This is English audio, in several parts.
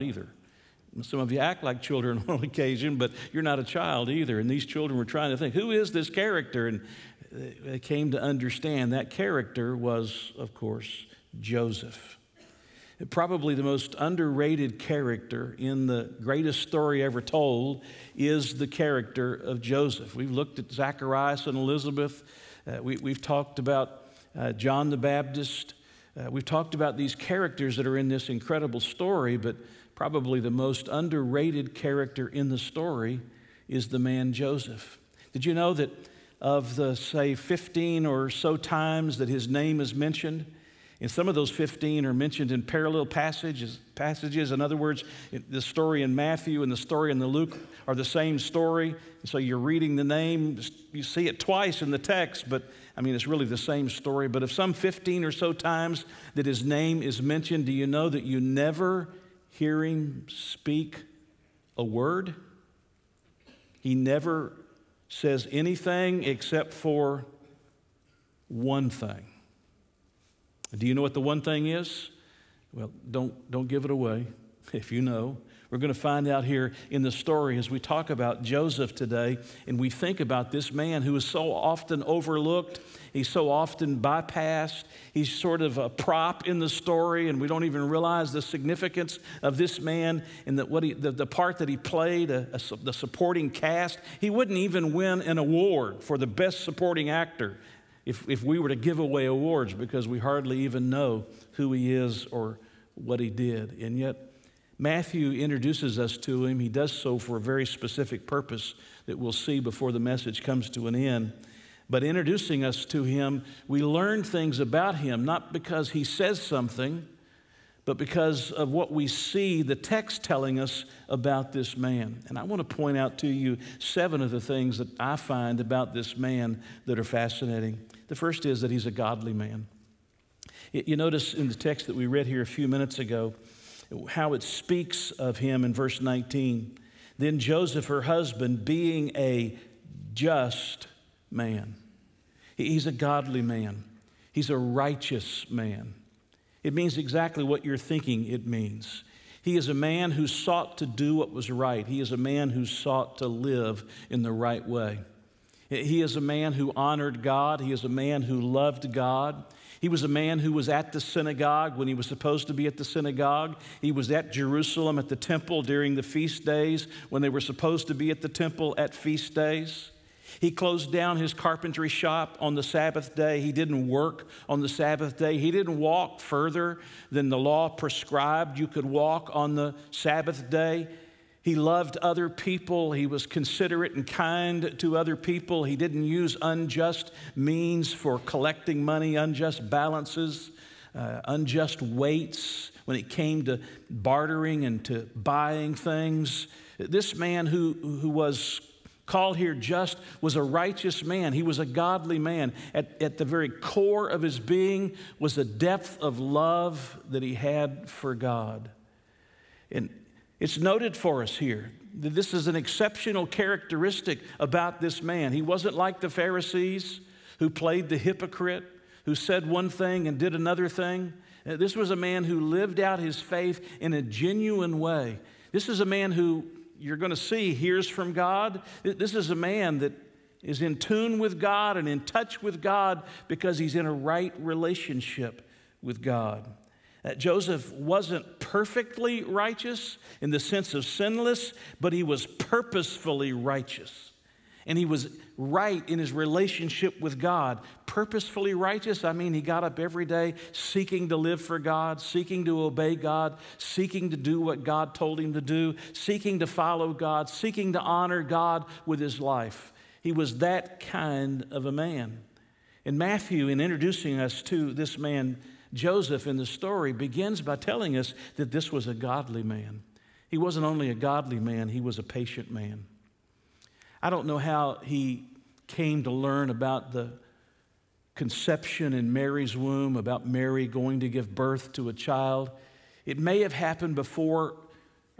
either. Some of you act like children on occasion, but you're not a child either. And these children were trying to think, who is this character? And they came to understand that character was, of course, Joseph. Probably the most underrated character in the greatest story ever told is the character of Joseph. We've looked at Zacharias and Elizabeth. Uh, we, have talked about uh, John the Baptist. Uh, we've talked about these characters that are in this incredible story, but probably the most underrated character in the story is the man Joseph. Did you know that of the, say, 15 or so times that his name is mentioned, and some of those 15 are mentioned in parallel passages. passages. In other words, the story in Matthew and the story in the Luke are the same story. And So you're reading the name, you see it twice in the text, but I mean, it's really the same story. But of some 15 or so times that his name is mentioned, do you know that you never hear him speak a word? He never says anything except for one thing. Do you know what the one thing is? Well, don't, don't give it away if you know. We're going to find out here in the story as we talk about Joseph today and we think about this man who is so often overlooked. He's so often bypassed. He's sort of a prop in the story, and we don't even realize the significance of this man and what he, the, the part that he played, a, a, the supporting cast. He wouldn't even win an award for the best supporting actor if, if we were to give away awards because we hardly even know who he is or what he did. And yet, Matthew introduces us to him. He does so for a very specific purpose that we'll see before the message comes to an end. But introducing us to him, we learn things about him, not because he says something, but because of what we see the text telling us about this man. And I want to point out to you seven of the things that I find about this man that are fascinating. The first is that he's a godly man. You notice in the text that we read here a few minutes ago how it speaks of him in verse 19. Then Joseph, her husband, being a just man, he's a godly man, he's a righteous man. It means exactly what you're thinking it means. He is a man who sought to do what was right. He is a man who sought to live in the right way. He is a man who honored God. He is a man who loved God. He was a man who was at the synagogue when he was supposed to be at the synagogue. He was at Jerusalem at the temple during the feast days when they were supposed to be at the temple at feast days. He closed down his carpentry shop on the Sabbath day. He didn't work on the Sabbath day. He didn't walk further than the law prescribed you could walk on the Sabbath day. He loved other people. He was considerate and kind to other people. He didn't use unjust means for collecting money, unjust balances, uh, unjust weights when it came to bartering and to buying things. This man who, who was called here just was a righteous man. He was a godly man. At, at the very core of his being was the depth of love that he had for God. And it's noted for us here that this is an exceptional characteristic about this man. He wasn't like the Pharisees who played the hypocrite, who said one thing and did another thing. Uh, this was a man who lived out his faith in a genuine way. This is a man who you're going to see hears from God. This is a man that is in tune with God and in touch with God because he's in a right relationship with God. Joseph wasn't perfectly righteous in the sense of sinless, but he was purposefully righteous. And he was right in his relationship with God. Purposefully righteous, I mean, he got up every day seeking to live for God, seeking to obey God, seeking to do what God told him to do, seeking to follow God, seeking to honor God with his life. He was that kind of a man. And Matthew, in introducing us to this man, Joseph in the story begins by telling us that this was a godly man. He wasn't only a godly man, he was a patient man. I don't know how he came to learn about the conception in Mary's womb, about Mary going to give birth to a child. It may have happened before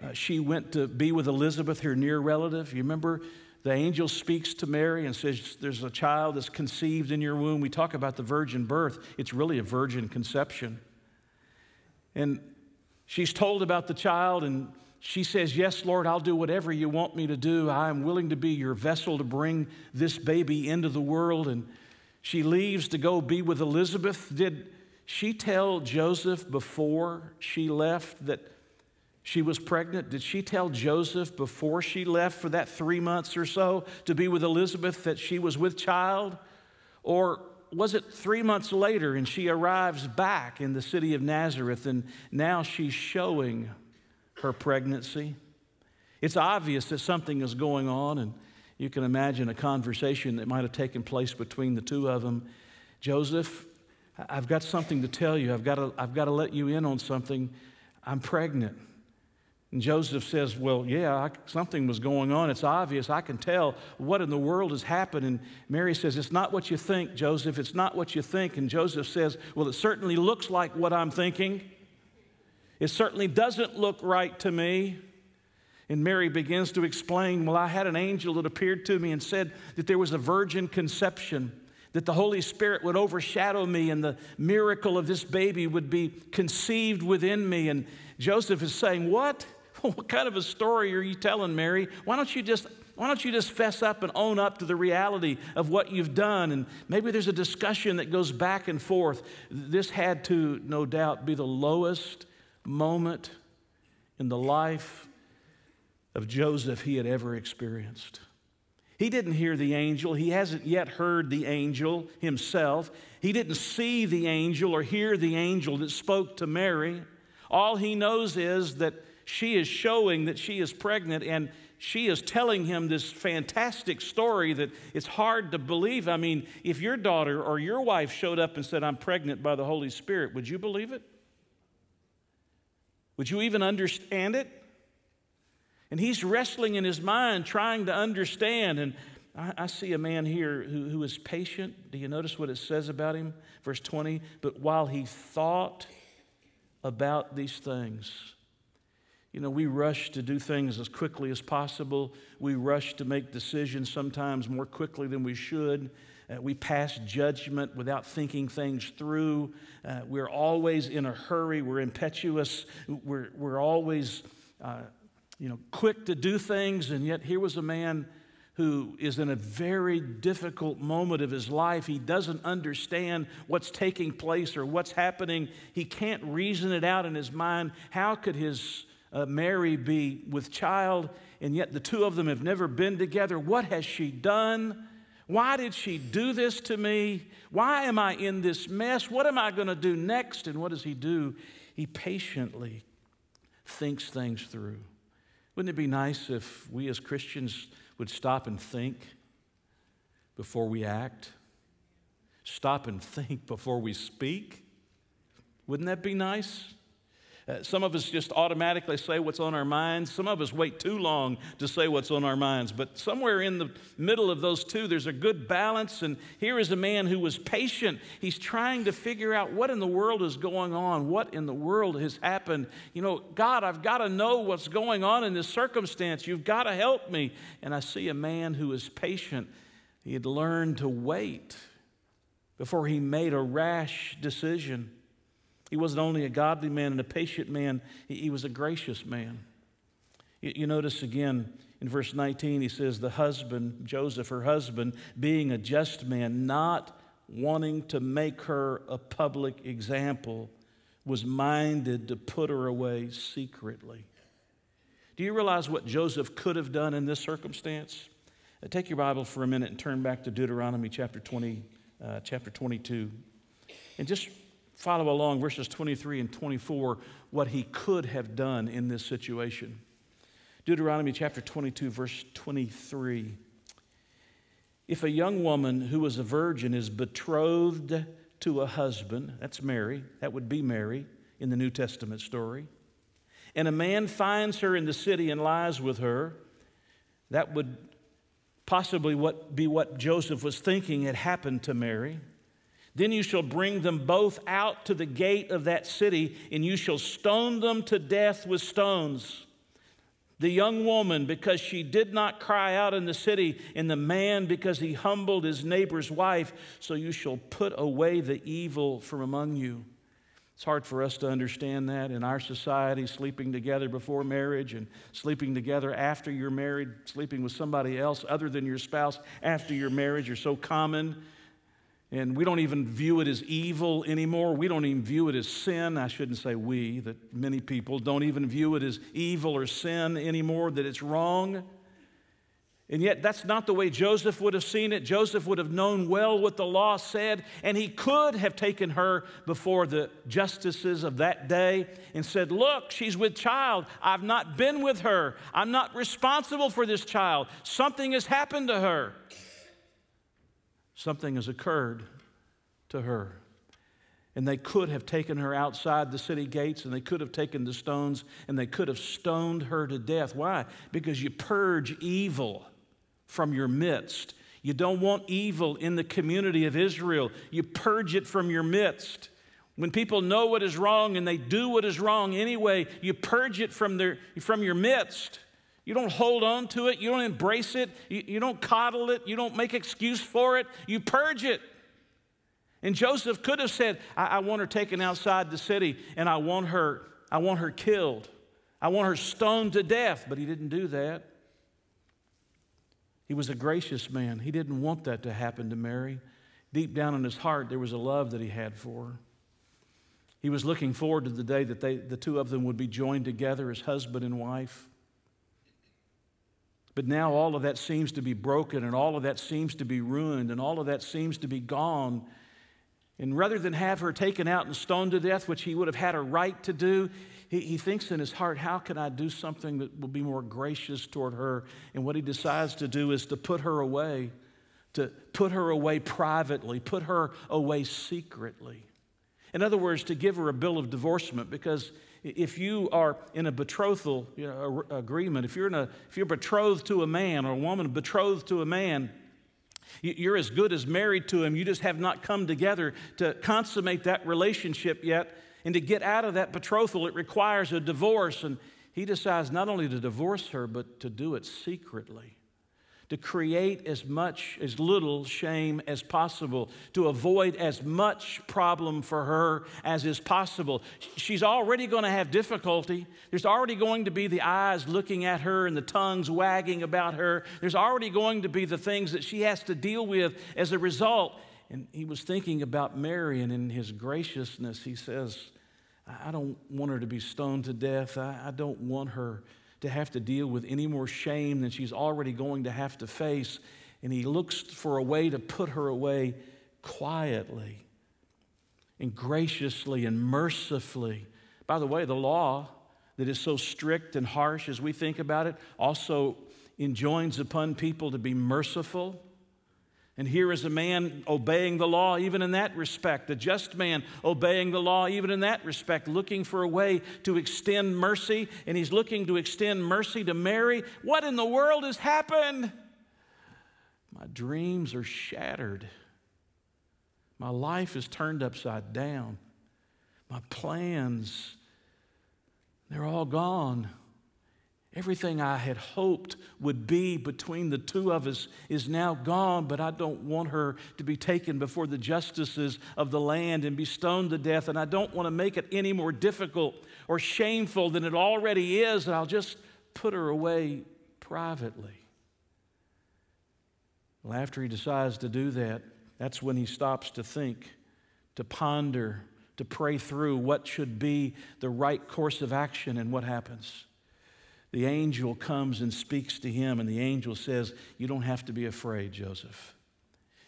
uh, she went to be with Elizabeth, her near relative. You remember the angel speaks to Mary and says, There's a child that's conceived in your womb. We talk about the virgin birth, it's really a virgin conception. And She's told about the child, and she says, Yes, Lord, I'll do whatever you want me to do. I am willing to be your vessel to bring this baby into the world. And she leaves to go be with Elizabeth. Did she tell Joseph before she left that she was pregnant? Did she tell Joseph before she left for that three months or so to be with Elizabeth that she was with child? Or was it three months later and she arrives back in the city of Nazareth and now she's showing her pregnancy? It's obvious that something is going on, and you can imagine a conversation that might have taken place between the two of them. Joseph, I've got something to tell you. I've got to, I've got to let you in on something. I'm pregnant. And Joseph says, Well, yeah, I, something was going on. It's obvious. I can tell what in the world has happened. And Mary says, It's not what you think, Joseph. It's not what you think. And Joseph says, Well, it certainly looks like what I'm thinking. It certainly doesn't look right to me. And Mary begins to explain, Well, I had an angel that appeared to me and said that there was a virgin conception that the Holy Spirit would overshadow me and the miracle of this baby would be conceived within me. And Joseph is saying, What? What kind of a story are you telling, Mary? Why don't you just why don't you just fess up and own up to the reality of what you've done? And maybe there's a discussion that goes back and forth. This had to, no doubt, be the lowest moment in the life of Joseph he had ever experienced. He didn't hear the angel. He hasn't yet heard the angel himself. He didn't see the angel or hear the angel that spoke to Mary. All he knows is that she is showing that she is pregnant and she is telling him this fantastic story that it's hard to believe. I mean, if your daughter or your wife showed up and said, I'm pregnant by the Holy Spirit, would you believe it? Would you even understand it? And he's wrestling in his mind, trying to understand. And I, I, see a man here who, who is patient. Do you notice what it says about him? Verse 20. But while he thought about these things, you know, we rush to do things as quickly as possible. We rush to make decisions sometimes more quickly than we should. Uh, we pass judgment without thinking things through. Uh, we're always in a hurry. We're impetuous. We're, we're always, uh, you know, quick to do things. And yet, here was a man who is in a very difficult moment of his life. He doesn't understand what's taking place or what's happening. He can't reason it out in his mind. How could his uh, Mary be with child, and yet the two of them have never been together. What has she done? Why did she do this to me? Why am I in this mess? What am I going to do next? And what does he do? He patiently thinks things through. Wouldn't it be nice if we as Christians would stop and think before we act? Stop and think before we speak? Wouldn't that be nice? Uh, some of us just automatically say what's on our minds. Some of us wait too long to say what's on our minds. But somewhere in the middle of those two, there's a good balance. And here is a man who was patient. He's trying to figure out what in the world is going on, what in the world has happened. You know, God, I've got to know what's going on in this circumstance. You've got to help me. And I see a man who is patient. He had learned to wait before he made a rash decision. He wasn't only a godly man and a patient man, he was a gracious man. You notice again in verse 19, he says, The husband, Joseph, her husband, being a just man, not wanting to make her a public example, was minded to put her away secretly. Do you realize what Joseph could have done in this circumstance? Uh, take your Bible for a minute and turn back to Deuteronomy chapter 20, uh, chapter 22. And just follow along verses 23 and 24 what he could have done in this situation. Deuteronomy chapter 22, verse 23. If a young woman who is a virgin is betrothed to a husband, that's Mary, that would be Mary in the New Testament story, and a man finds her in the city and lies with her, that would possibly what, be what Joseph was thinking had happened to Mary. Then you shall bring them both out to the gate of that city, and you shall stone them to death with stones. The young woman, because she did not cry out in the city, and the man, because he humbled his neighbor's wife, so you shall put away the evil from among you. It's hard for us to understand that in our society, sleeping together before marriage and sleeping together after you're married, sleeping with somebody else other than your spouse after your marriage are so common. And we don't even view it as evil anymore. We don't even view it as sin. I shouldn't say we, that many people don't even view it as evil or sin anymore, that it's wrong. And yet, that's not the way Joseph would have seen it. Joseph would have known well what the law said, and he could have taken her before the justices of that day and said, Look, she's with child. I've not been with her. I'm not responsible for this child. Something has happened to her. Something has occurred to her. And they could have taken her outside the city gates and they could have taken the stones and they could have stoned her to death. Why? Because you purge evil from your midst. You don't want evil in the community of Israel. You purge it from your midst. When people know what is wrong and they do what is wrong anyway, you purge it from, their, from your midst. You don't hold on to it. You don't embrace it. You, you don't coddle it. You don't make excuse for it. You purge it. And Joseph could have said, I, I want her taken outside the city and I want her, I want her killed. I want her stoned to death. But he didn't do that. He was a gracious man. He didn't want that to happen to Mary. Deep down in his heart, there was a love that he had for her. He was looking forward to the day that they, the two of them would be joined together as husband and wife. But now all of that seems to be broken, and all of that seems to be ruined, and all of that seems to be gone. And rather than have her taken out and stoned to death, which he would have had a right to do, he, he thinks in his heart, how can I do something that will be more gracious toward her? And what he decides to do is to put her away, to put her away privately, put her away secretly. In other words, to give her a bill of divorcement, because if you are in a betrothal you know, agreement, if you're, in a, if you're betrothed to a man or a woman betrothed to a man, you're as good as married to him. You just have not come together to consummate that relationship yet. And to get out of that betrothal, it requires a divorce. And he decides not only to divorce her, but to do it secretly. To create as much, as little shame as possible, to avoid as much problem for her as is possible. She's already going to have difficulty. There's already going to be the eyes looking at her and the tongues wagging about her. There's already going to be the things that she has to deal with as a result. And he was thinking about Mary, and in his graciousness, he says, I don't want her to be stoned to death. I, I don't want her to have to deal with any more shame than she's already going to have to face. And he looks for a way to put her away quietly and graciously and mercifully. By the way, the law that is so strict and harsh as we think about it also enjoins upon people to be merciful and here is a man obeying the law, even in that respect, a just man obeying the law, even in that respect, looking for a way to extend mercy. And he's looking to extend mercy to Mary. What in the world has happened? My dreams are shattered. My life is turned upside down. My plans, they're all gone. Everything I had hoped would be between the two of us is now gone, but I don't want her to be taken before the justices of the land and be stoned to death, and I don't want to make it any more difficult or shameful than it already is, and I'll just put her away privately. Well, after he decides to do that, that's when he stops to think, to ponder, to pray through what should be the right course of action, and what happens the angel comes and speaks to him, and the angel says, You don't have to be afraid, Joseph.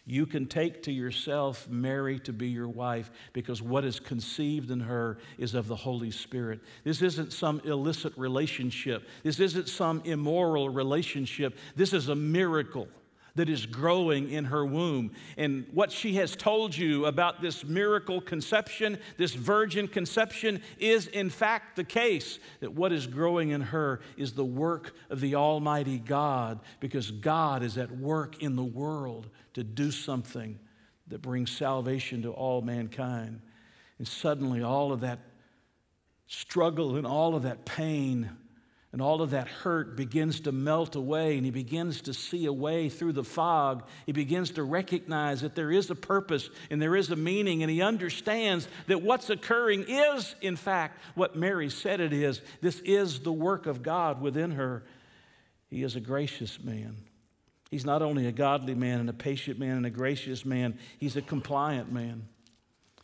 You can take to yourself Mary to be your wife because what is conceived in her is of the Holy Spirit. This isn't some illicit relationship. This isn't some immoral relationship. This is a miracle that is growing in her womb. And what she has told you about this miracle conception, this virgin conception, is in fact the case that what is growing in her is the work of the Almighty God, because God is at work in the world to do something that brings salvation to all mankind. And suddenly, all of that struggle and all of that pain And all of that hurt begins to melt away, and he begins to see a way through the fog. He begins to recognize that there is a purpose and there is a meaning, and he understands that what's occurring is, in fact, what Mary said it is. This is the work of God within her. He is a gracious man. He's not only a godly man and a patient man and a gracious man, he's a compliant man.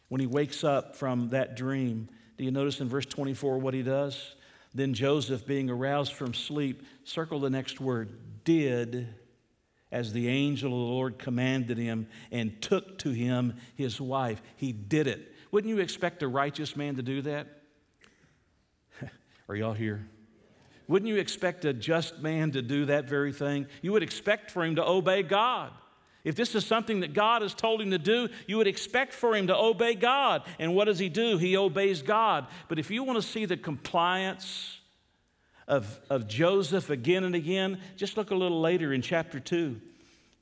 When he wakes up from that dream, do you notice in verse 24 what he does? Then Joseph, being aroused from sleep, circle the next word, did as the angel of the Lord commanded him and took to him his wife. He did it. Wouldn't you expect a righteous man to do that? Are y'all here? Wouldn't you expect a just man to do that very thing? You would expect for him to obey God. If this is something that God has told him to do, you would expect for him to obey God. And what does he do? He obeys God. But if you want to see the compliance of, of Joseph again and again, just look a little later in chapter 2.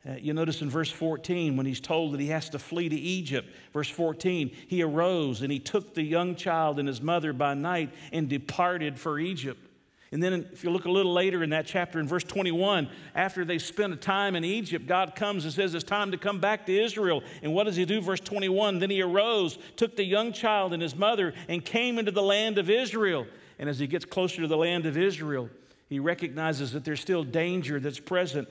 Uh, you notice in verse 14 when he's told that he has to flee to Egypt. Verse 14, he arose and he took the young child and his mother by night and departed for Egypt. And then, if you look a little later in that chapter, in verse 21, after they spent a time in Egypt, God comes and says, It's time to come back to Israel. And what does he do? Verse 21 Then he arose, took the young child and his mother, and came into the land of Israel. And as he gets closer to the land of Israel, he recognizes that there's still danger that's present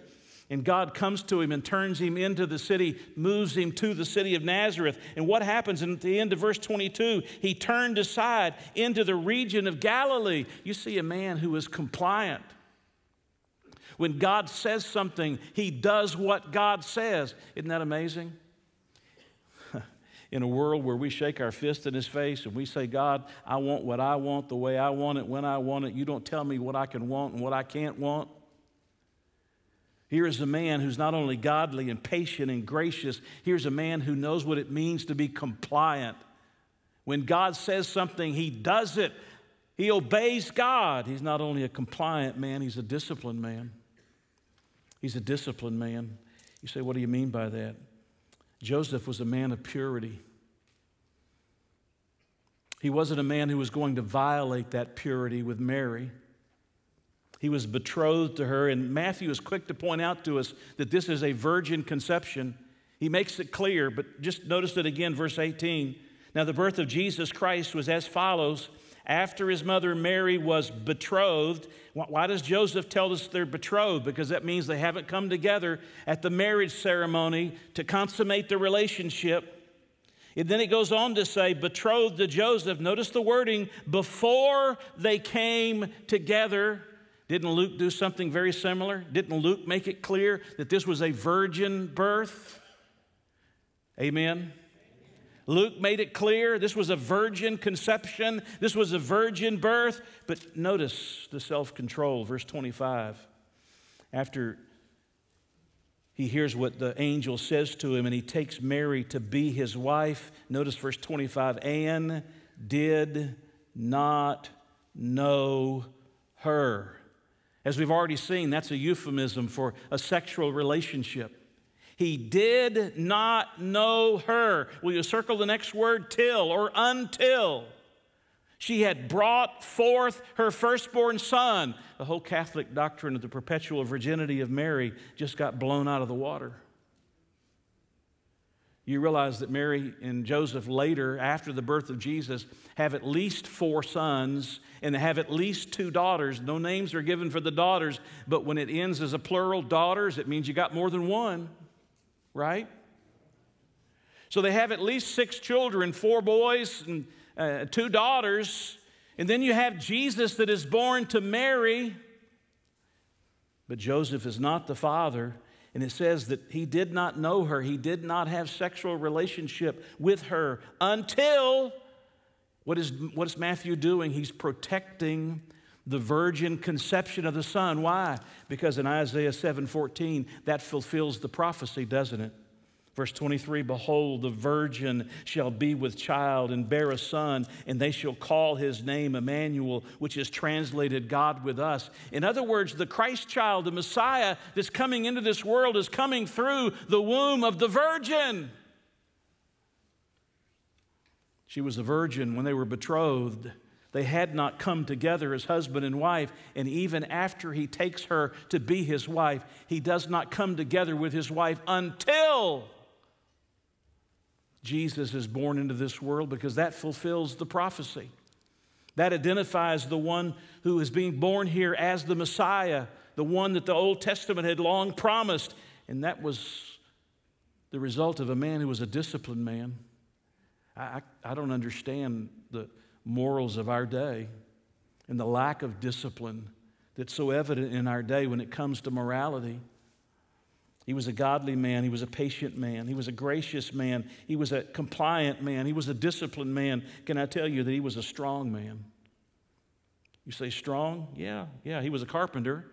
and God comes to him and turns him into the city, moves him to the city of Nazareth. And what happens at the end of verse 22? He turned aside into the region of Galilee. You see a man who is compliant. When God says something, he does what God says. Isn't that amazing? in a world where we shake our fist in his face and we say, God, I want what I want the way I want it, when I want it. You don't tell me what I can want and what I can't want. Here is a man who's not only godly and patient and gracious, here's a man who knows what it means to be compliant. When God says something, he does it. He obeys God. He's not only a compliant man, he's a disciplined man. He's a disciplined man. You say, what do you mean by that? Joseph was a man of purity. He wasn't a man who was going to violate that purity with Mary. He was betrothed to her, and Matthew is quick to point out to us that this is a virgin conception. He makes it clear, but just notice it again, verse 18. Now, the birth of Jesus Christ was as follows. After his mother Mary was betrothed, why does Joseph tell us they're betrothed? Because that means they haven't come together at the marriage ceremony to consummate the relationship. And then it goes on to say, betrothed to Joseph. Notice the wording, before they came together. Didn't Luke do something very similar? Didn't Luke make it clear that this was a virgin birth? Amen. Luke made it clear this was a virgin conception, this was a virgin birth. But notice the self control, verse 25. After he hears what the angel says to him and he takes Mary to be his wife, notice verse 25 and did not know her. As we've already seen, that's a euphemism for a sexual relationship. He did not know her. Will you circle the next word, till or until? She had brought forth her firstborn son. The whole Catholic doctrine of the perpetual virginity of Mary just got blown out of the water. You realize that Mary and Joseph later, after the birth of Jesus, have at least four sons and they have at least two daughters. No names are given for the daughters, but when it ends as a plural, daughters, it means you got more than one, right? So they have at least six children four boys and uh, two daughters. And then you have Jesus that is born to Mary, but Joseph is not the father. And it says that he did not know her. He did not have sexual relationship with her until what is, what is Matthew doing? He's protecting the virgin conception of the Son. Why? Because in Isaiah 7:14, that fulfills the prophecy, doesn't it? Verse 23 Behold, the virgin shall be with child and bear a son, and they shall call his name Emmanuel, which is translated God with us. In other words, the Christ child, the Messiah that's coming into this world, is coming through the womb of the virgin. She was a virgin when they were betrothed. They had not come together as husband and wife, and even after he takes her to be his wife, he does not come together with his wife until Jesus is born into this world because that fulfills the prophecy. That identifies the one who is being born here as the Messiah, the one that the Old Testament had long promised. And that was the result of a man who was a disciplined man. I, I don't understand the morals of our day and the lack of discipline that's so evident in our day when it comes to morality. He was a godly man. He was a patient man. He was a gracious man. He was a compliant man. He was a disciplined man. Can I tell you that he was a strong man? You say strong? Yeah, yeah. He was a carpenter.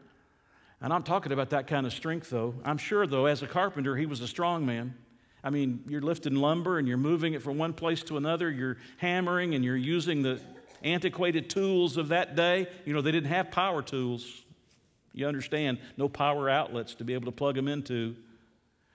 And I'm talking about that kind of strength, though. I'm sure, though, as a carpenter, he was a strong man. I mean, you're lifting lumber and you're moving it from one place to another. You're hammering and you're using the antiquated tools of that day. You know, they didn't have power tools. You understand, no power outlets to be able to plug them into.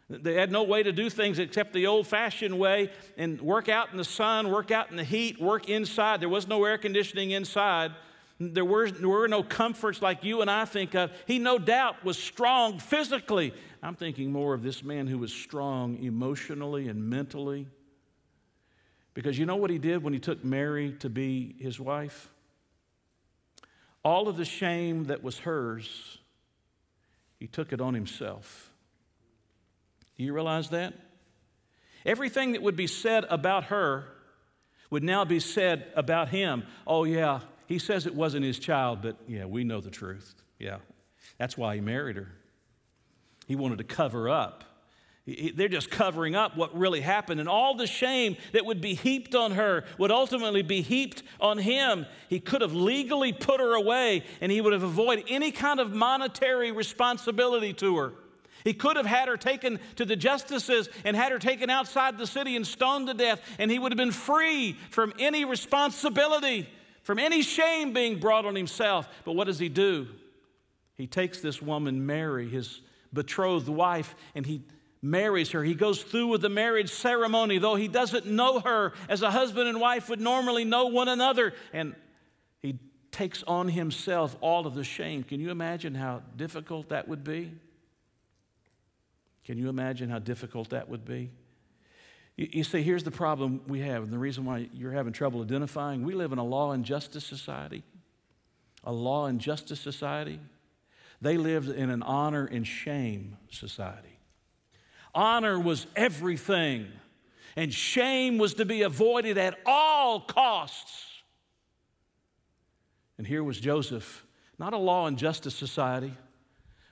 They had no way to do things except the old fashioned way and work out in the sun, work out in the heat, work inside. There was no air conditioning inside. There were, there were no comforts like you and I think of. He, no doubt, was strong physically. I'm thinking more of this man who was strong emotionally and mentally. Because you know what he did when he took Mary to be his wife? All of the shame that was hers, he took it on himself. Do you realize that? Everything that would be said about her would now be said about him. Oh, yeah, he says it wasn't his child, but yeah, we know the truth. Yeah, that's why he married her. He wanted to cover up. They're just covering up what really happened. And all the shame that would be heaped on her would ultimately be heaped on him. He could have legally put her away and he would have avoided any kind of monetary responsibility to her. He could have had her taken to the justices and had her taken outside the city and stoned to death, and he would have been free from any responsibility from any shame being brought on himself. But what does he do? He takes this woman, Mary, his betrothed wife, and he marries her. He goes through with the marriage ceremony, though he doesn't know her as a husband and wife would normally know one another. And he takes on himself all of the shame. Can you imagine how difficult that would be? Can you imagine how difficult that would be? You, see, here's the problem we have, and the reason why you're having trouble identifying. We live in a law and justice society, a law and justice society. They lived in an honor and shame society. Honor was everything, and shame was to be avoided at all costs. And here was Joseph, not a law and justice society,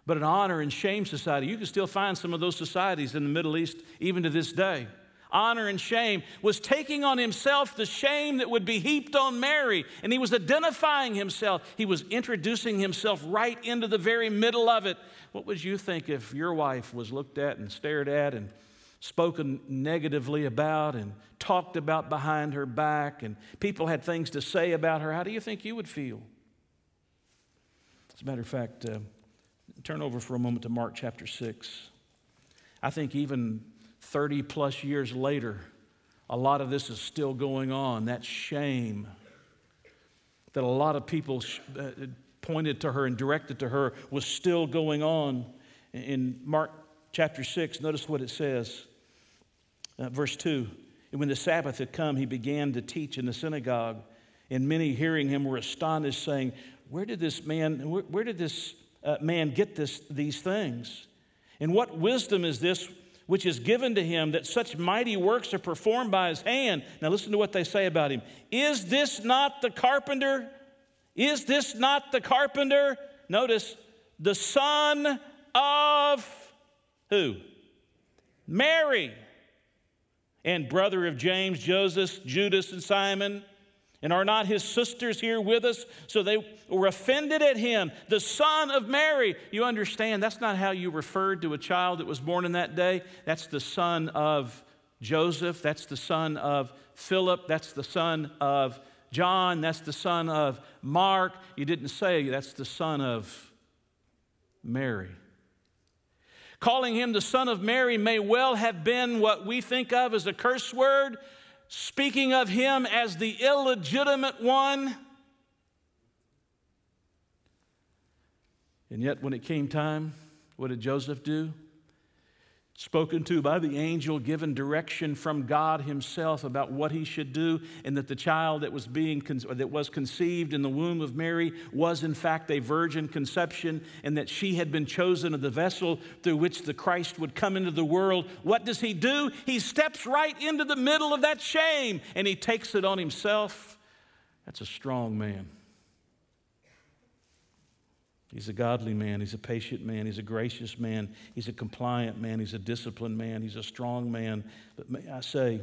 but an honor and shame society. You can still find some of those societies in the Middle East even to this day honor and shame, was taking on himself the shame that would be heaped on Mary. And he was identifying himself. He was introducing himself right into the very middle of it. What would you think if your wife was looked at and stared at and spoken negatively about and talked about behind her back and people had things to say about her? How do you think you would feel? As a matter of fact, uh, turn over for a moment to Mark chapter 6. I think even 30 plus years later, a lot of this is still going on. That shame that a lot of people uh, pointed to her and directed to her was still going on. In Mark chapter 6, notice what it says. Uh, verse 2 And when the Sabbath had come, he began to teach in the synagogue. And many hearing him were astonished, saying, Where did this man, where, where did this uh, man get this, these things? And what wisdom is this which is given to him that such mighty works are performed by his hand. Now, listen to what they say about him. Is this not the carpenter? Is this not the carpenter? Notice, the son of who? Mary, and brother of James, Joseph, Judas, and Simon. And are not his sisters here with us? So they were offended at him, the son of Mary. You understand, that's not how you referred to a child that was born in that day. That's the son of Joseph. That's the son of Philip. That's the son of John. That's the son of Mark. You didn't say that's the son of Mary. Calling him the son of Mary may well have been what we think of as a curse word, speaking of him as the illegitimate one. And yet, when it came time, what did Joseph do? Spoken to by the angel, given direction from God Himself about what he should do, and that the child that was being that was conceived in the womb of Mary was in fact a virgin conception, and that she had been chosen of the vessel through which the Christ would come into the world. What does he do? He steps right into the middle of that shame and he takes it on himself. That's a strong man. He's a godly man. He's a patient man. He's a gracious man. He's a compliant man. He's a disciplined man. He's a strong man. But may I say,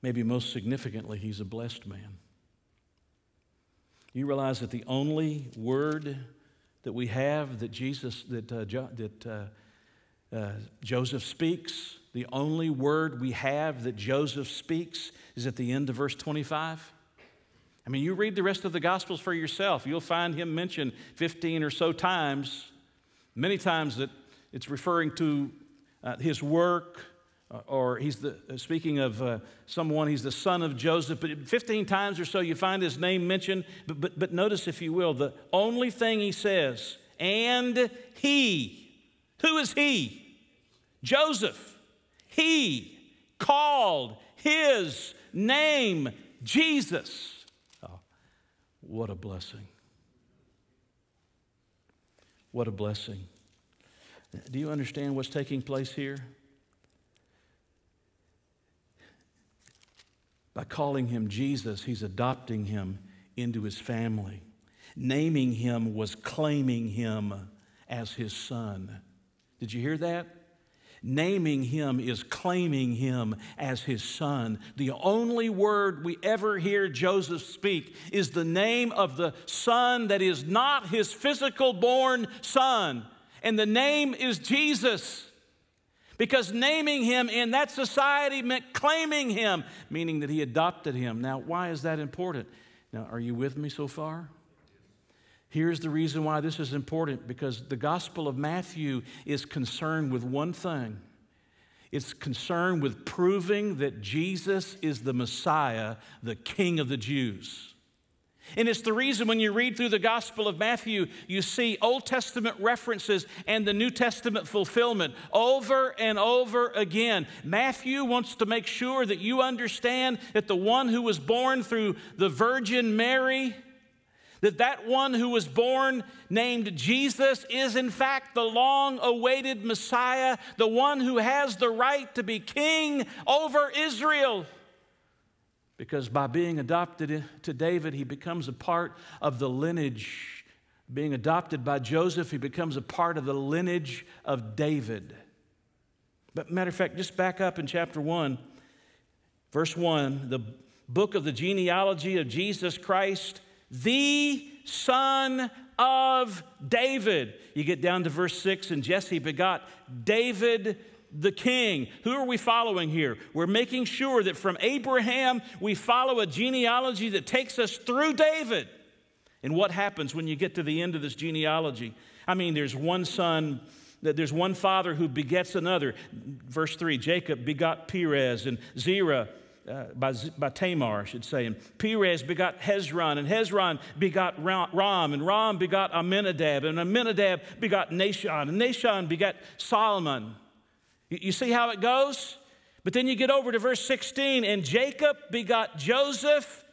maybe most significantly, he's a blessed man. You realize that the only word that we have that Jesus, that, uh, jo- that uh, uh, Joseph speaks, the only word we have that Joseph speaks is at the end of verse 25? I mean, you read the rest of the Gospels for yourself. You'll find him mentioned 15 or so times, many times that it's referring to uh, his work, uh, or he's the, uh, speaking of uh, someone, he's the son of Joseph. But 15 times or so you find his name mentioned. But, but, but notice, if you will, the only thing he says, and he. Who is he? Joseph. He called his name Jesus. What a blessing. What a blessing. Do you understand what's taking place here? By calling him Jesus, he's adopting him into his family. Naming him was claiming him as his son. Did you hear that? Naming him is claiming him as his son. The only word we ever hear Joseph speak is the name of the son that is not his physical born son. And the name is Jesus. Because naming him in that society meant claiming him, meaning that he adopted him. Now, why is that important? Now, are you with me so far? Here's the reason why this is important because the Gospel of Matthew is concerned with one thing it's concerned with proving that Jesus is the Messiah, the King of the Jews. And it's the reason when you read through the Gospel of Matthew, you see Old Testament references and the New Testament fulfillment over and over again. Matthew wants to make sure that you understand that the one who was born through the Virgin Mary that that one who was born named Jesus is in fact the long awaited Messiah, the one who has the right to be king over Israel. Because by being adopted to David, he becomes a part of the lineage. Being adopted by Joseph, he becomes a part of the lineage of David. But matter of fact, just back up in chapter 1, verse 1, the book of the genealogy of Jesus Christ the son of David. You get down to verse 6, and Jesse begot David the king. Who are we following here? We're making sure that from Abraham we follow a genealogy that takes us through David. And what happens when you get to the end of this genealogy? I mean, there's one son that there's one father who begets another. Verse 3 Jacob begot Perez, and Zerah uh, by, by Tamar, I should say. And Perez begot Hezron, and Hezron begot Ram, and Ram begot Amminadab, and Amminadab begot Nahshon, and Nahshon begot Solomon. You, you see how it goes? But then you get over to verse 16, and Jacob begot Joseph,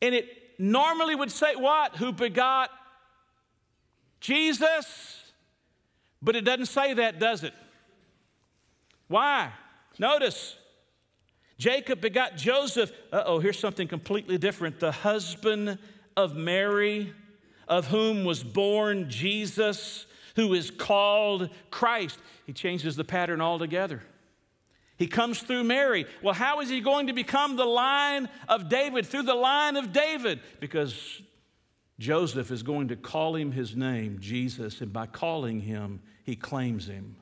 and it normally would say what? Who begot Jesus? But it doesn't say that, does it? Why? Notice, Jacob begot Joseph. Uh oh, here's something completely different. The husband of Mary, of whom was born Jesus, who is called Christ. He changes the pattern altogether. He comes through Mary. Well, how is he going to become the line of David? Through the line of David. Because Joseph is going to call him his name, Jesus, and by calling him, he claims him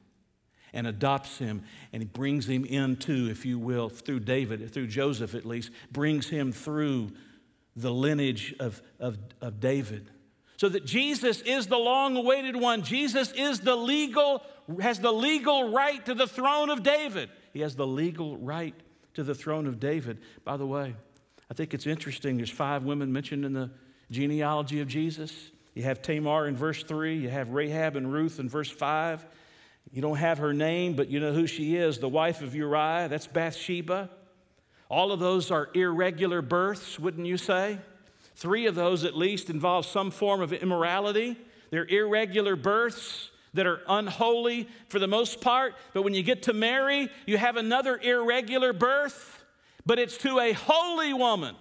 and adopts him and he brings him into, if you will, through David, through Joseph at least, brings him through the lineage of, of, of David. So that Jesus is the long awaited one. Jesus is the legal, has the legal right to the throne of David. He has the legal right to the throne of David. By the way, I think it's interesting. There's five women mentioned in the genealogy of Jesus. You have Tamar in verse 3, you have Rahab and Ruth in verse 5. You don't have her name, but you know who she is the wife of Uriah. That's Bathsheba. All of those are irregular births, wouldn't you say? Three of those at least involve some form of immorality. They're irregular births that are unholy for the most part. But when you get to Mary, you have another irregular birth, but it's to a holy woman.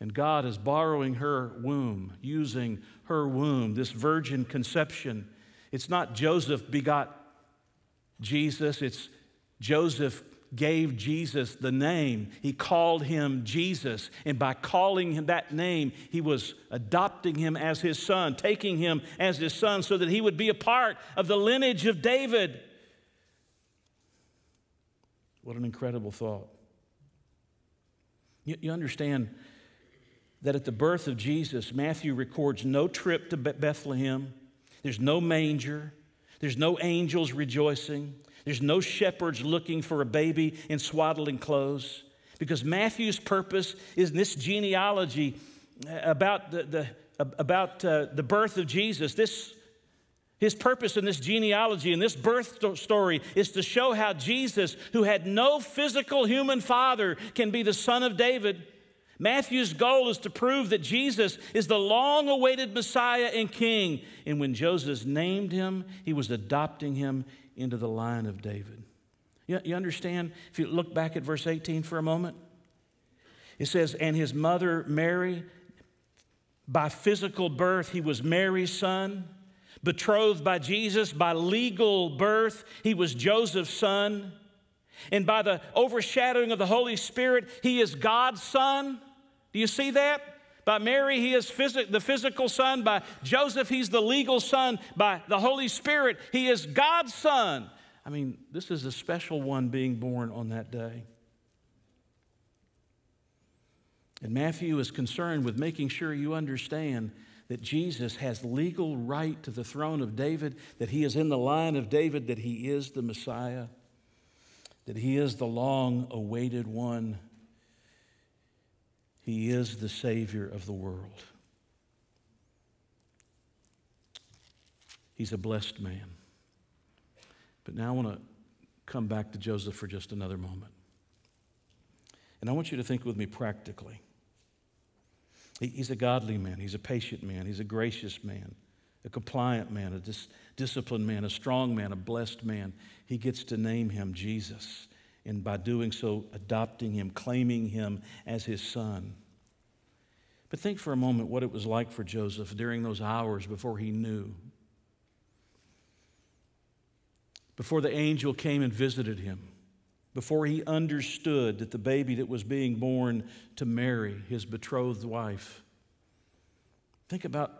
And God is borrowing her womb, using her womb, this virgin conception. It's not Joseph begot Jesus, it's Joseph gave Jesus the name. He called him Jesus. And by calling him that name, he was adopting him as his son, taking him as his son so that he would be a part of the lineage of David. What an incredible thought. You, you understand that at the birth of Jesus, Matthew records no trip to Bethlehem, there's no manger, there's no angels rejoicing. There's no shepherds looking for a baby in swaddling clothes because Matthew's purpose is this genealogy about the, the about uh, the birth of Jesus. This his purpose in this genealogy and this birth story is to show how Jesus, who had no physical human father, can be the son of David. Matthew's goal is to prove that Jesus is the long awaited Messiah and King. And when Joseph named him, he was adopting him into the line of David. You, you understand? If you look back at verse 18 for a moment, it says, And his mother Mary, by physical birth, he was Mary's son. Betrothed by Jesus, by legal birth, he was Joseph's son. And by the overshadowing of the Holy Spirit, he is God's son. Do you see that? By Mary, he is phys- the physical son. By Joseph, he's the legal son. By the Holy Spirit, he is God's son. I mean, this is a special one being born on that day. And Matthew is concerned with making sure you understand that Jesus has legal right to the throne of David, that he is in the line of David, that he is the Messiah, that he is the long awaited one he is the Savior of the world. He's a blessed man. But now I want to come back to Joseph for just another moment. And I want you to think with me practically. He's a godly man, he's a patient man, he's a gracious man, a compliant man, a dis- disciplined man, a strong man, a blessed man. He gets to name him Jesus and by doing so, adopting him, claiming him as his son. But think for a moment what it was like for Joseph during those hours before he knew. Before the angel came and visited him, before he understood that the baby that was being born to Mary, his betrothed wife. Think about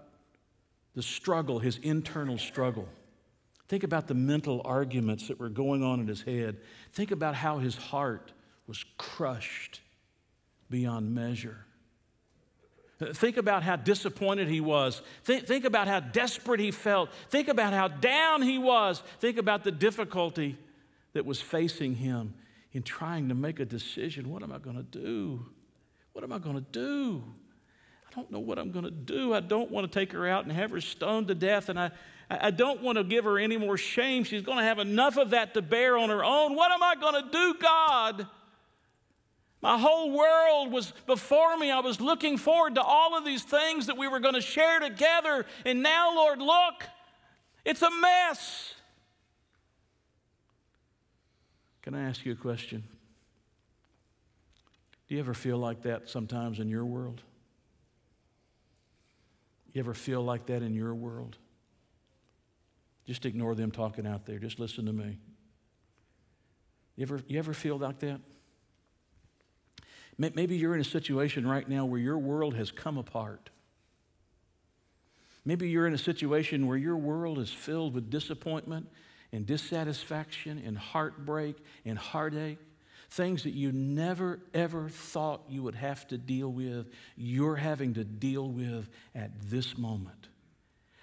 the struggle, his internal struggle. Think about the mental arguments that were going on in his head. Think about how his heart was crushed beyond measure. Think about how disappointed he was. Think, think about how desperate he felt. Think about how down he was. Think about the difficulty that was facing him in trying to make a decision. What am I going to do? What am I going to do? I don't know what I'm going to do. I don't want to take her out and have her stoned to death, and I, I don't want to give her any more shame. She's going to have enough of that to bear on her own. What am I going to do, God? My whole world was before me. I was looking forward to all of these things that we were going to share together. And now, Lord, look, it's a mess. Can I ask you a question? Do you ever feel like that sometimes in your world? You ever feel like that in your world? Just ignore them talking out there. Just listen to me. You ever, you ever feel like that? Maybe you're in a situation right now where your world has come apart. Maybe you're in a situation where your world is filled with disappointment and dissatisfaction and heartbreak and heartache. Things that you never, ever thought you would have to deal with, you're having to deal with at this moment.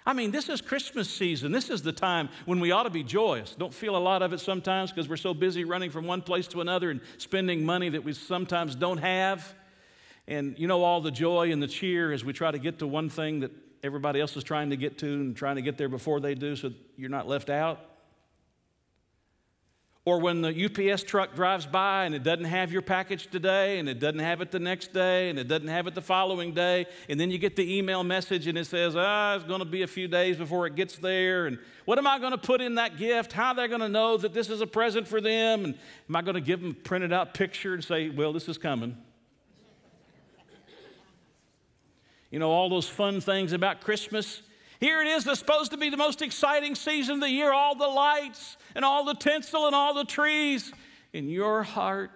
I mean, this is Christmas season. This is the time when we ought to be joyous. Don't feel a lot of it sometimes because we're so busy running from one place to another and spending money that we sometimes don't have. And you know, all the joy and the cheer as we try to get to one thing that everybody else is trying to get to and trying to get there before they do so you're not left out. Or when the UPS truck drives by and it doesn't have your package today and it doesn't have it the next day and it doesn't have it the following day. And then you get the email message and it says, ah, it's going to be a few days before it gets there. And what am I going to put in that gift? How are they going to know that this is a present for them? And am I going to give them a printed out picture and say, well, this is coming? you know, all those fun things about Christmas. Here it is that's supposed to be the most exciting season of the year, all the lights and all the tinsel and all the trees. And your heart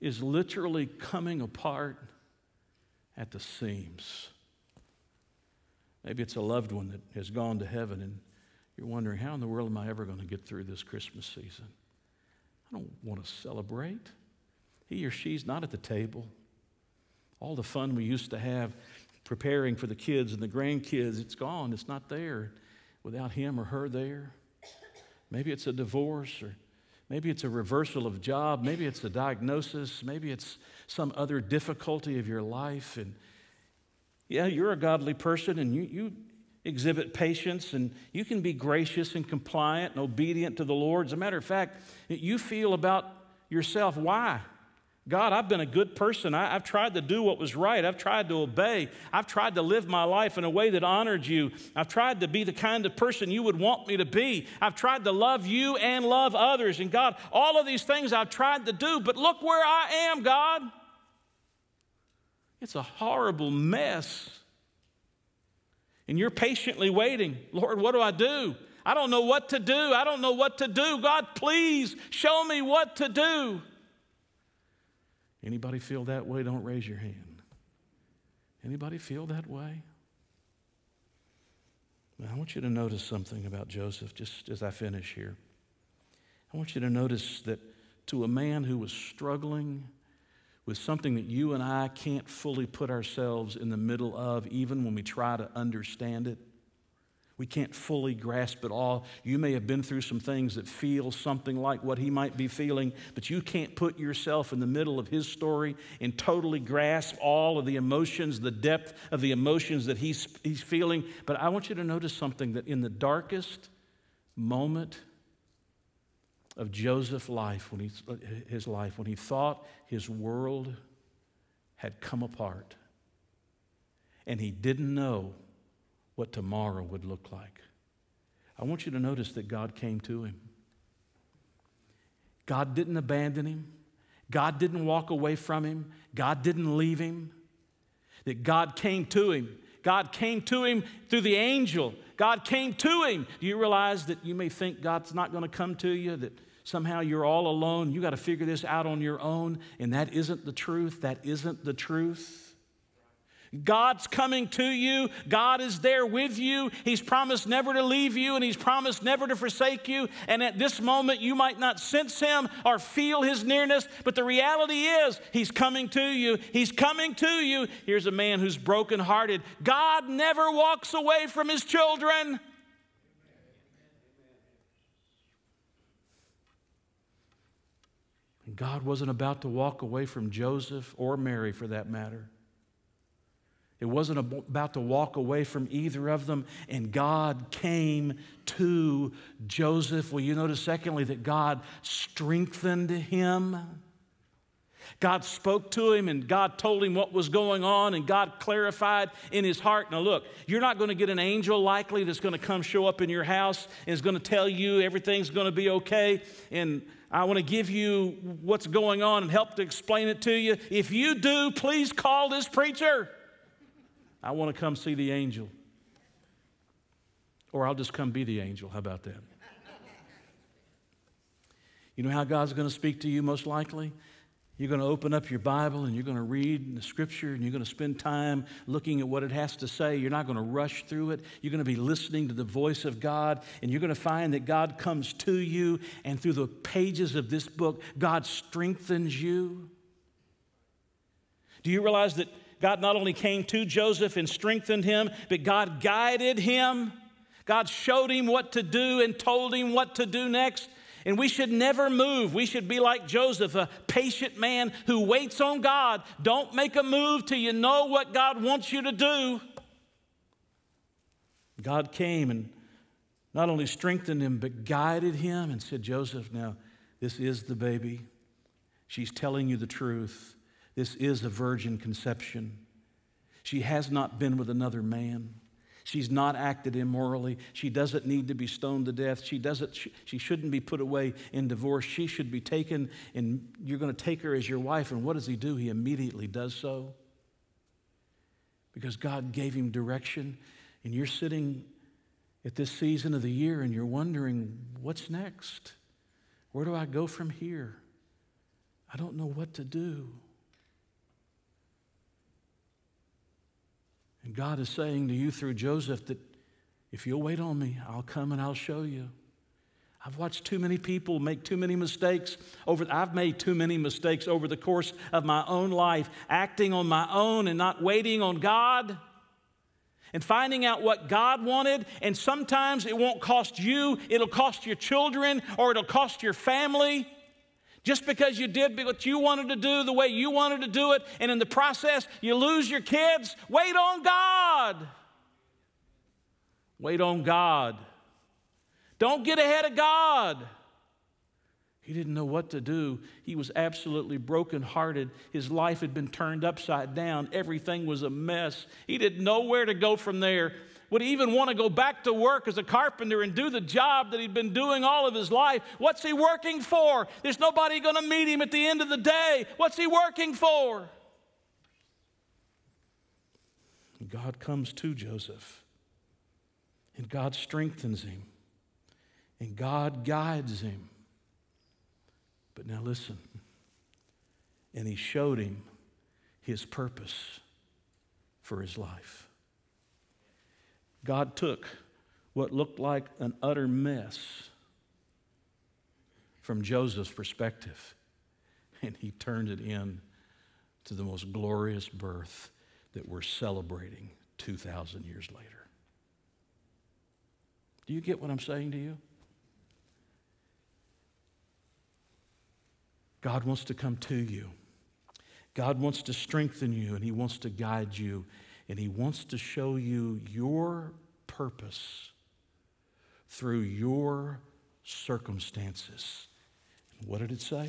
is literally coming apart at the seams. Maybe it's a loved one that has gone to heaven and you're wondering, how in the world am I ever going to get through this Christmas season? I don't want to celebrate. He or she's not at the table. All the fun we used to have preparing for the kids and the grandkids, it's gone. It's not there without him or her there. Maybe it's a divorce or maybe it's a reversal of job. Maybe it's a diagnosis. Maybe it's some other difficulty of your life. And yeah, you're a godly person and you, you exhibit patience and you can be gracious and compliant and obedient to the Lord. As a matter of fact, you feel about yourself, why? God, I've been a good person. I, have tried to do what was right. I've tried to obey. I've tried to live my life in a way that honored you. I've tried to be the kind of person you would want me to be. I've tried to love you and love others. And God, all of these things I've tried to do, but look where I am, God. It's a horrible mess. And you're patiently waiting. Lord, what do I do? I don't know what to do. I don't know what to do. God, please show me what to do. Anybody feel that way? Don't raise your hand. Anybody feel that way? Now, I want you to notice something about Joseph just as I finish here. I want you to notice that to a man who was struggling with something that you and I can't fully put ourselves in the middle of, even when we try to understand it, we can't fully grasp it all. You may have been through some things that feel something like what he might be feeling, but you can't put yourself in the middle of his story and totally grasp all of the emotions, the depth of the emotions that he's, he's feeling. But I want you to notice something that in the darkest moment of Joseph's life, when he, his life, when he thought his world had come apart, and he didn't know what tomorrow would look like. I want you to notice that God came to him. God didn't abandon him. God didn't walk away from him. God didn't leave him. That God came to him. God came to him through the angel. God came to him. Do you realize that you may think God's not going to come to you, that somehow you're all alone? You got to figure this out on your own, and that isn't the truth. That isn't the truth. God's coming to you. God is there with you. He's promised never to leave you and He's promised never to forsake you. And at this moment, you might not sense Him or feel His nearness, but the reality is He's coming to you. He's coming to you. Here's a man who's brokenhearted. God never walks away from His children. God wasn't about to walk away from Joseph or Mary for that matter. It wasn't about to walk away from either of them, and God came to Joseph. Well, you notice, secondly, that God strengthened him. God spoke to him and God told him what was going on and God clarified in his heart. Now, look, you're not going to get an angel likely that's going to come show up in your house and is going to tell you everything's going to be okay. And I want to give you what's going on and help to explain it to you. If you do, please call this preacher. I want to come see the angel. Or I'll just come be the angel. How about that? You know how God's going to speak to you most likely? You're going to open up your Bible and you're going to read the scripture and you're going to spend time looking at what it has to say. You're not going to rush through it. You're going to be listening to the voice of God and you're going to find that God comes to you and through the pages of this book, God strengthens you. Do you realize that God not only came to Joseph and strengthened him, but God guided him. God showed him what to do and told him what to do next. And we should never move. We should be like Joseph, a patient man who waits on God. Don't make a move till you know what God wants you to do. God came and not only strengthened him, but guided him and said, Joseph, now this is the baby. She's telling you the truth. This is a virgin conception. She has not been with another man. She's not acted immorally. She doesn't need to be stoned to death. She, doesn't, she, she shouldn't be put away in divorce. She should be taken, and you're going to take her as your wife. And what does he do? He immediately does so. Because God gave him direction. And you're sitting at this season of the year and you're wondering, what's next? Where do I go from here? I don't know what to do. And God is saying to you through Joseph that if you'll wait on me, I'll come and I'll show you. I've watched too many people make too many mistakes over I've made too many mistakes over the course of my own life, acting on my own and not waiting on God and finding out what God wanted. And sometimes it won't cost you, it'll cost your children or it'll cost your family. Just because you did what you wanted to do the way you wanted to do it, and in the process you lose your kids, wait on God. Wait on God. Don't get ahead of God. He didn't know what to do. He was absolutely brokenhearted. His life had been turned upside down. Everything was a mess. He didn't know where to go from there. Would he even want to go back to work as a carpenter and do the job that he'd been doing all of his life? What's he working for? There's nobody going to meet him at the end of the day. What's he working for? God comes to Joseph, and God strengthens him, and God guides him. But now listen, and he showed him his purpose for his life. God took what looked like an utter mess from Joseph's perspective and he turned it in to the most glorious birth that we're celebrating 2,000 years later. Do you get what I'm saying to you? God wants to come to you. God wants to strengthen you and He wants to guide you and He wants to show you your purpose through your circumstances. What did it say?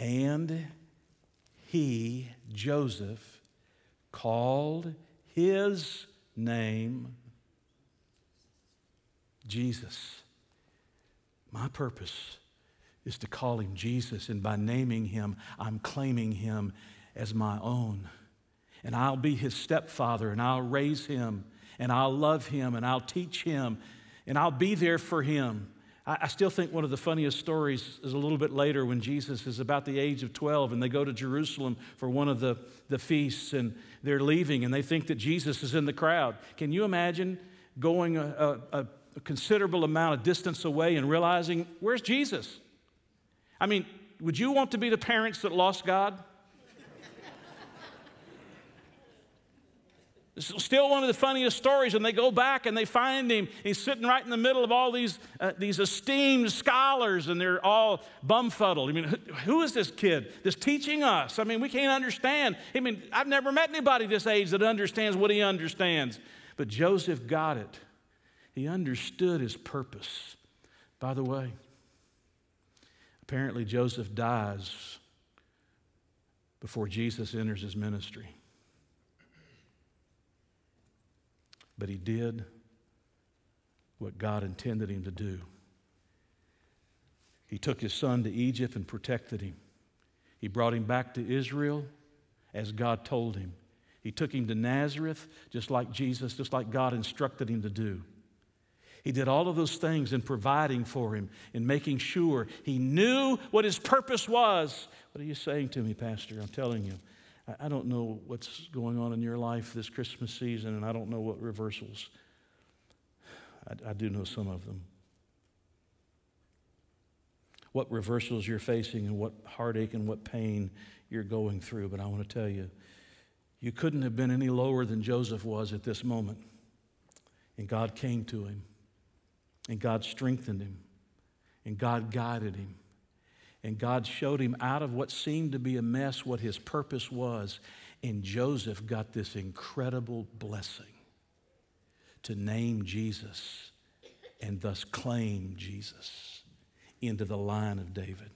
And he, Joseph, called his name Jesus. My purpose is to call him Jesus, and by naming him, I'm claiming him as my own. And I'll be his stepfather, and I'll raise him, and I'll love him, and I'll teach him, and I'll be there for him. I, still think one of the funniest stories is a little bit later when Jesus is about the age of 12 and they go to Jerusalem for one of the, the feasts and they're leaving and they think that Jesus is in the crowd. Can you imagine going a, a, a considerable amount of distance away and realizing, where's Jesus? I mean, would you want to be the parents that lost God? Still one of the funniest stories, and they go back and they find him. He's sitting right in the middle of all these, uh, these esteemed scholars, and they're all bumfuddled. I mean, who is this kid that's teaching us? I mean, we can't understand. I mean, I've never met anybody this age that understands what he understands. But Joseph got it. He understood his purpose. By the way, apparently Joseph dies before Jesus enters his ministry. But he did what God intended him to do. He took his son to Egypt and protected him. He brought him back to Israel as God told him. He took him to Nazareth, just like Jesus, just like God instructed him to do. He did all of those things in providing for him, in making sure he knew what his purpose was. What are you saying to me, Pastor? I'm telling you. I don't know what's going on in your life this Christmas season, and I don't know what reversals. I, I do know some of them. What reversals you're facing, and what heartache and what pain you're going through. But I want to tell you, you couldn't have been any lower than Joseph was at this moment. And God came to him. And God strengthened him, and God guided him, and God showed him out of what seemed to be a mess what his purpose was. And Joseph got this incredible blessing to name Jesus and thus claim Jesus into the line of David.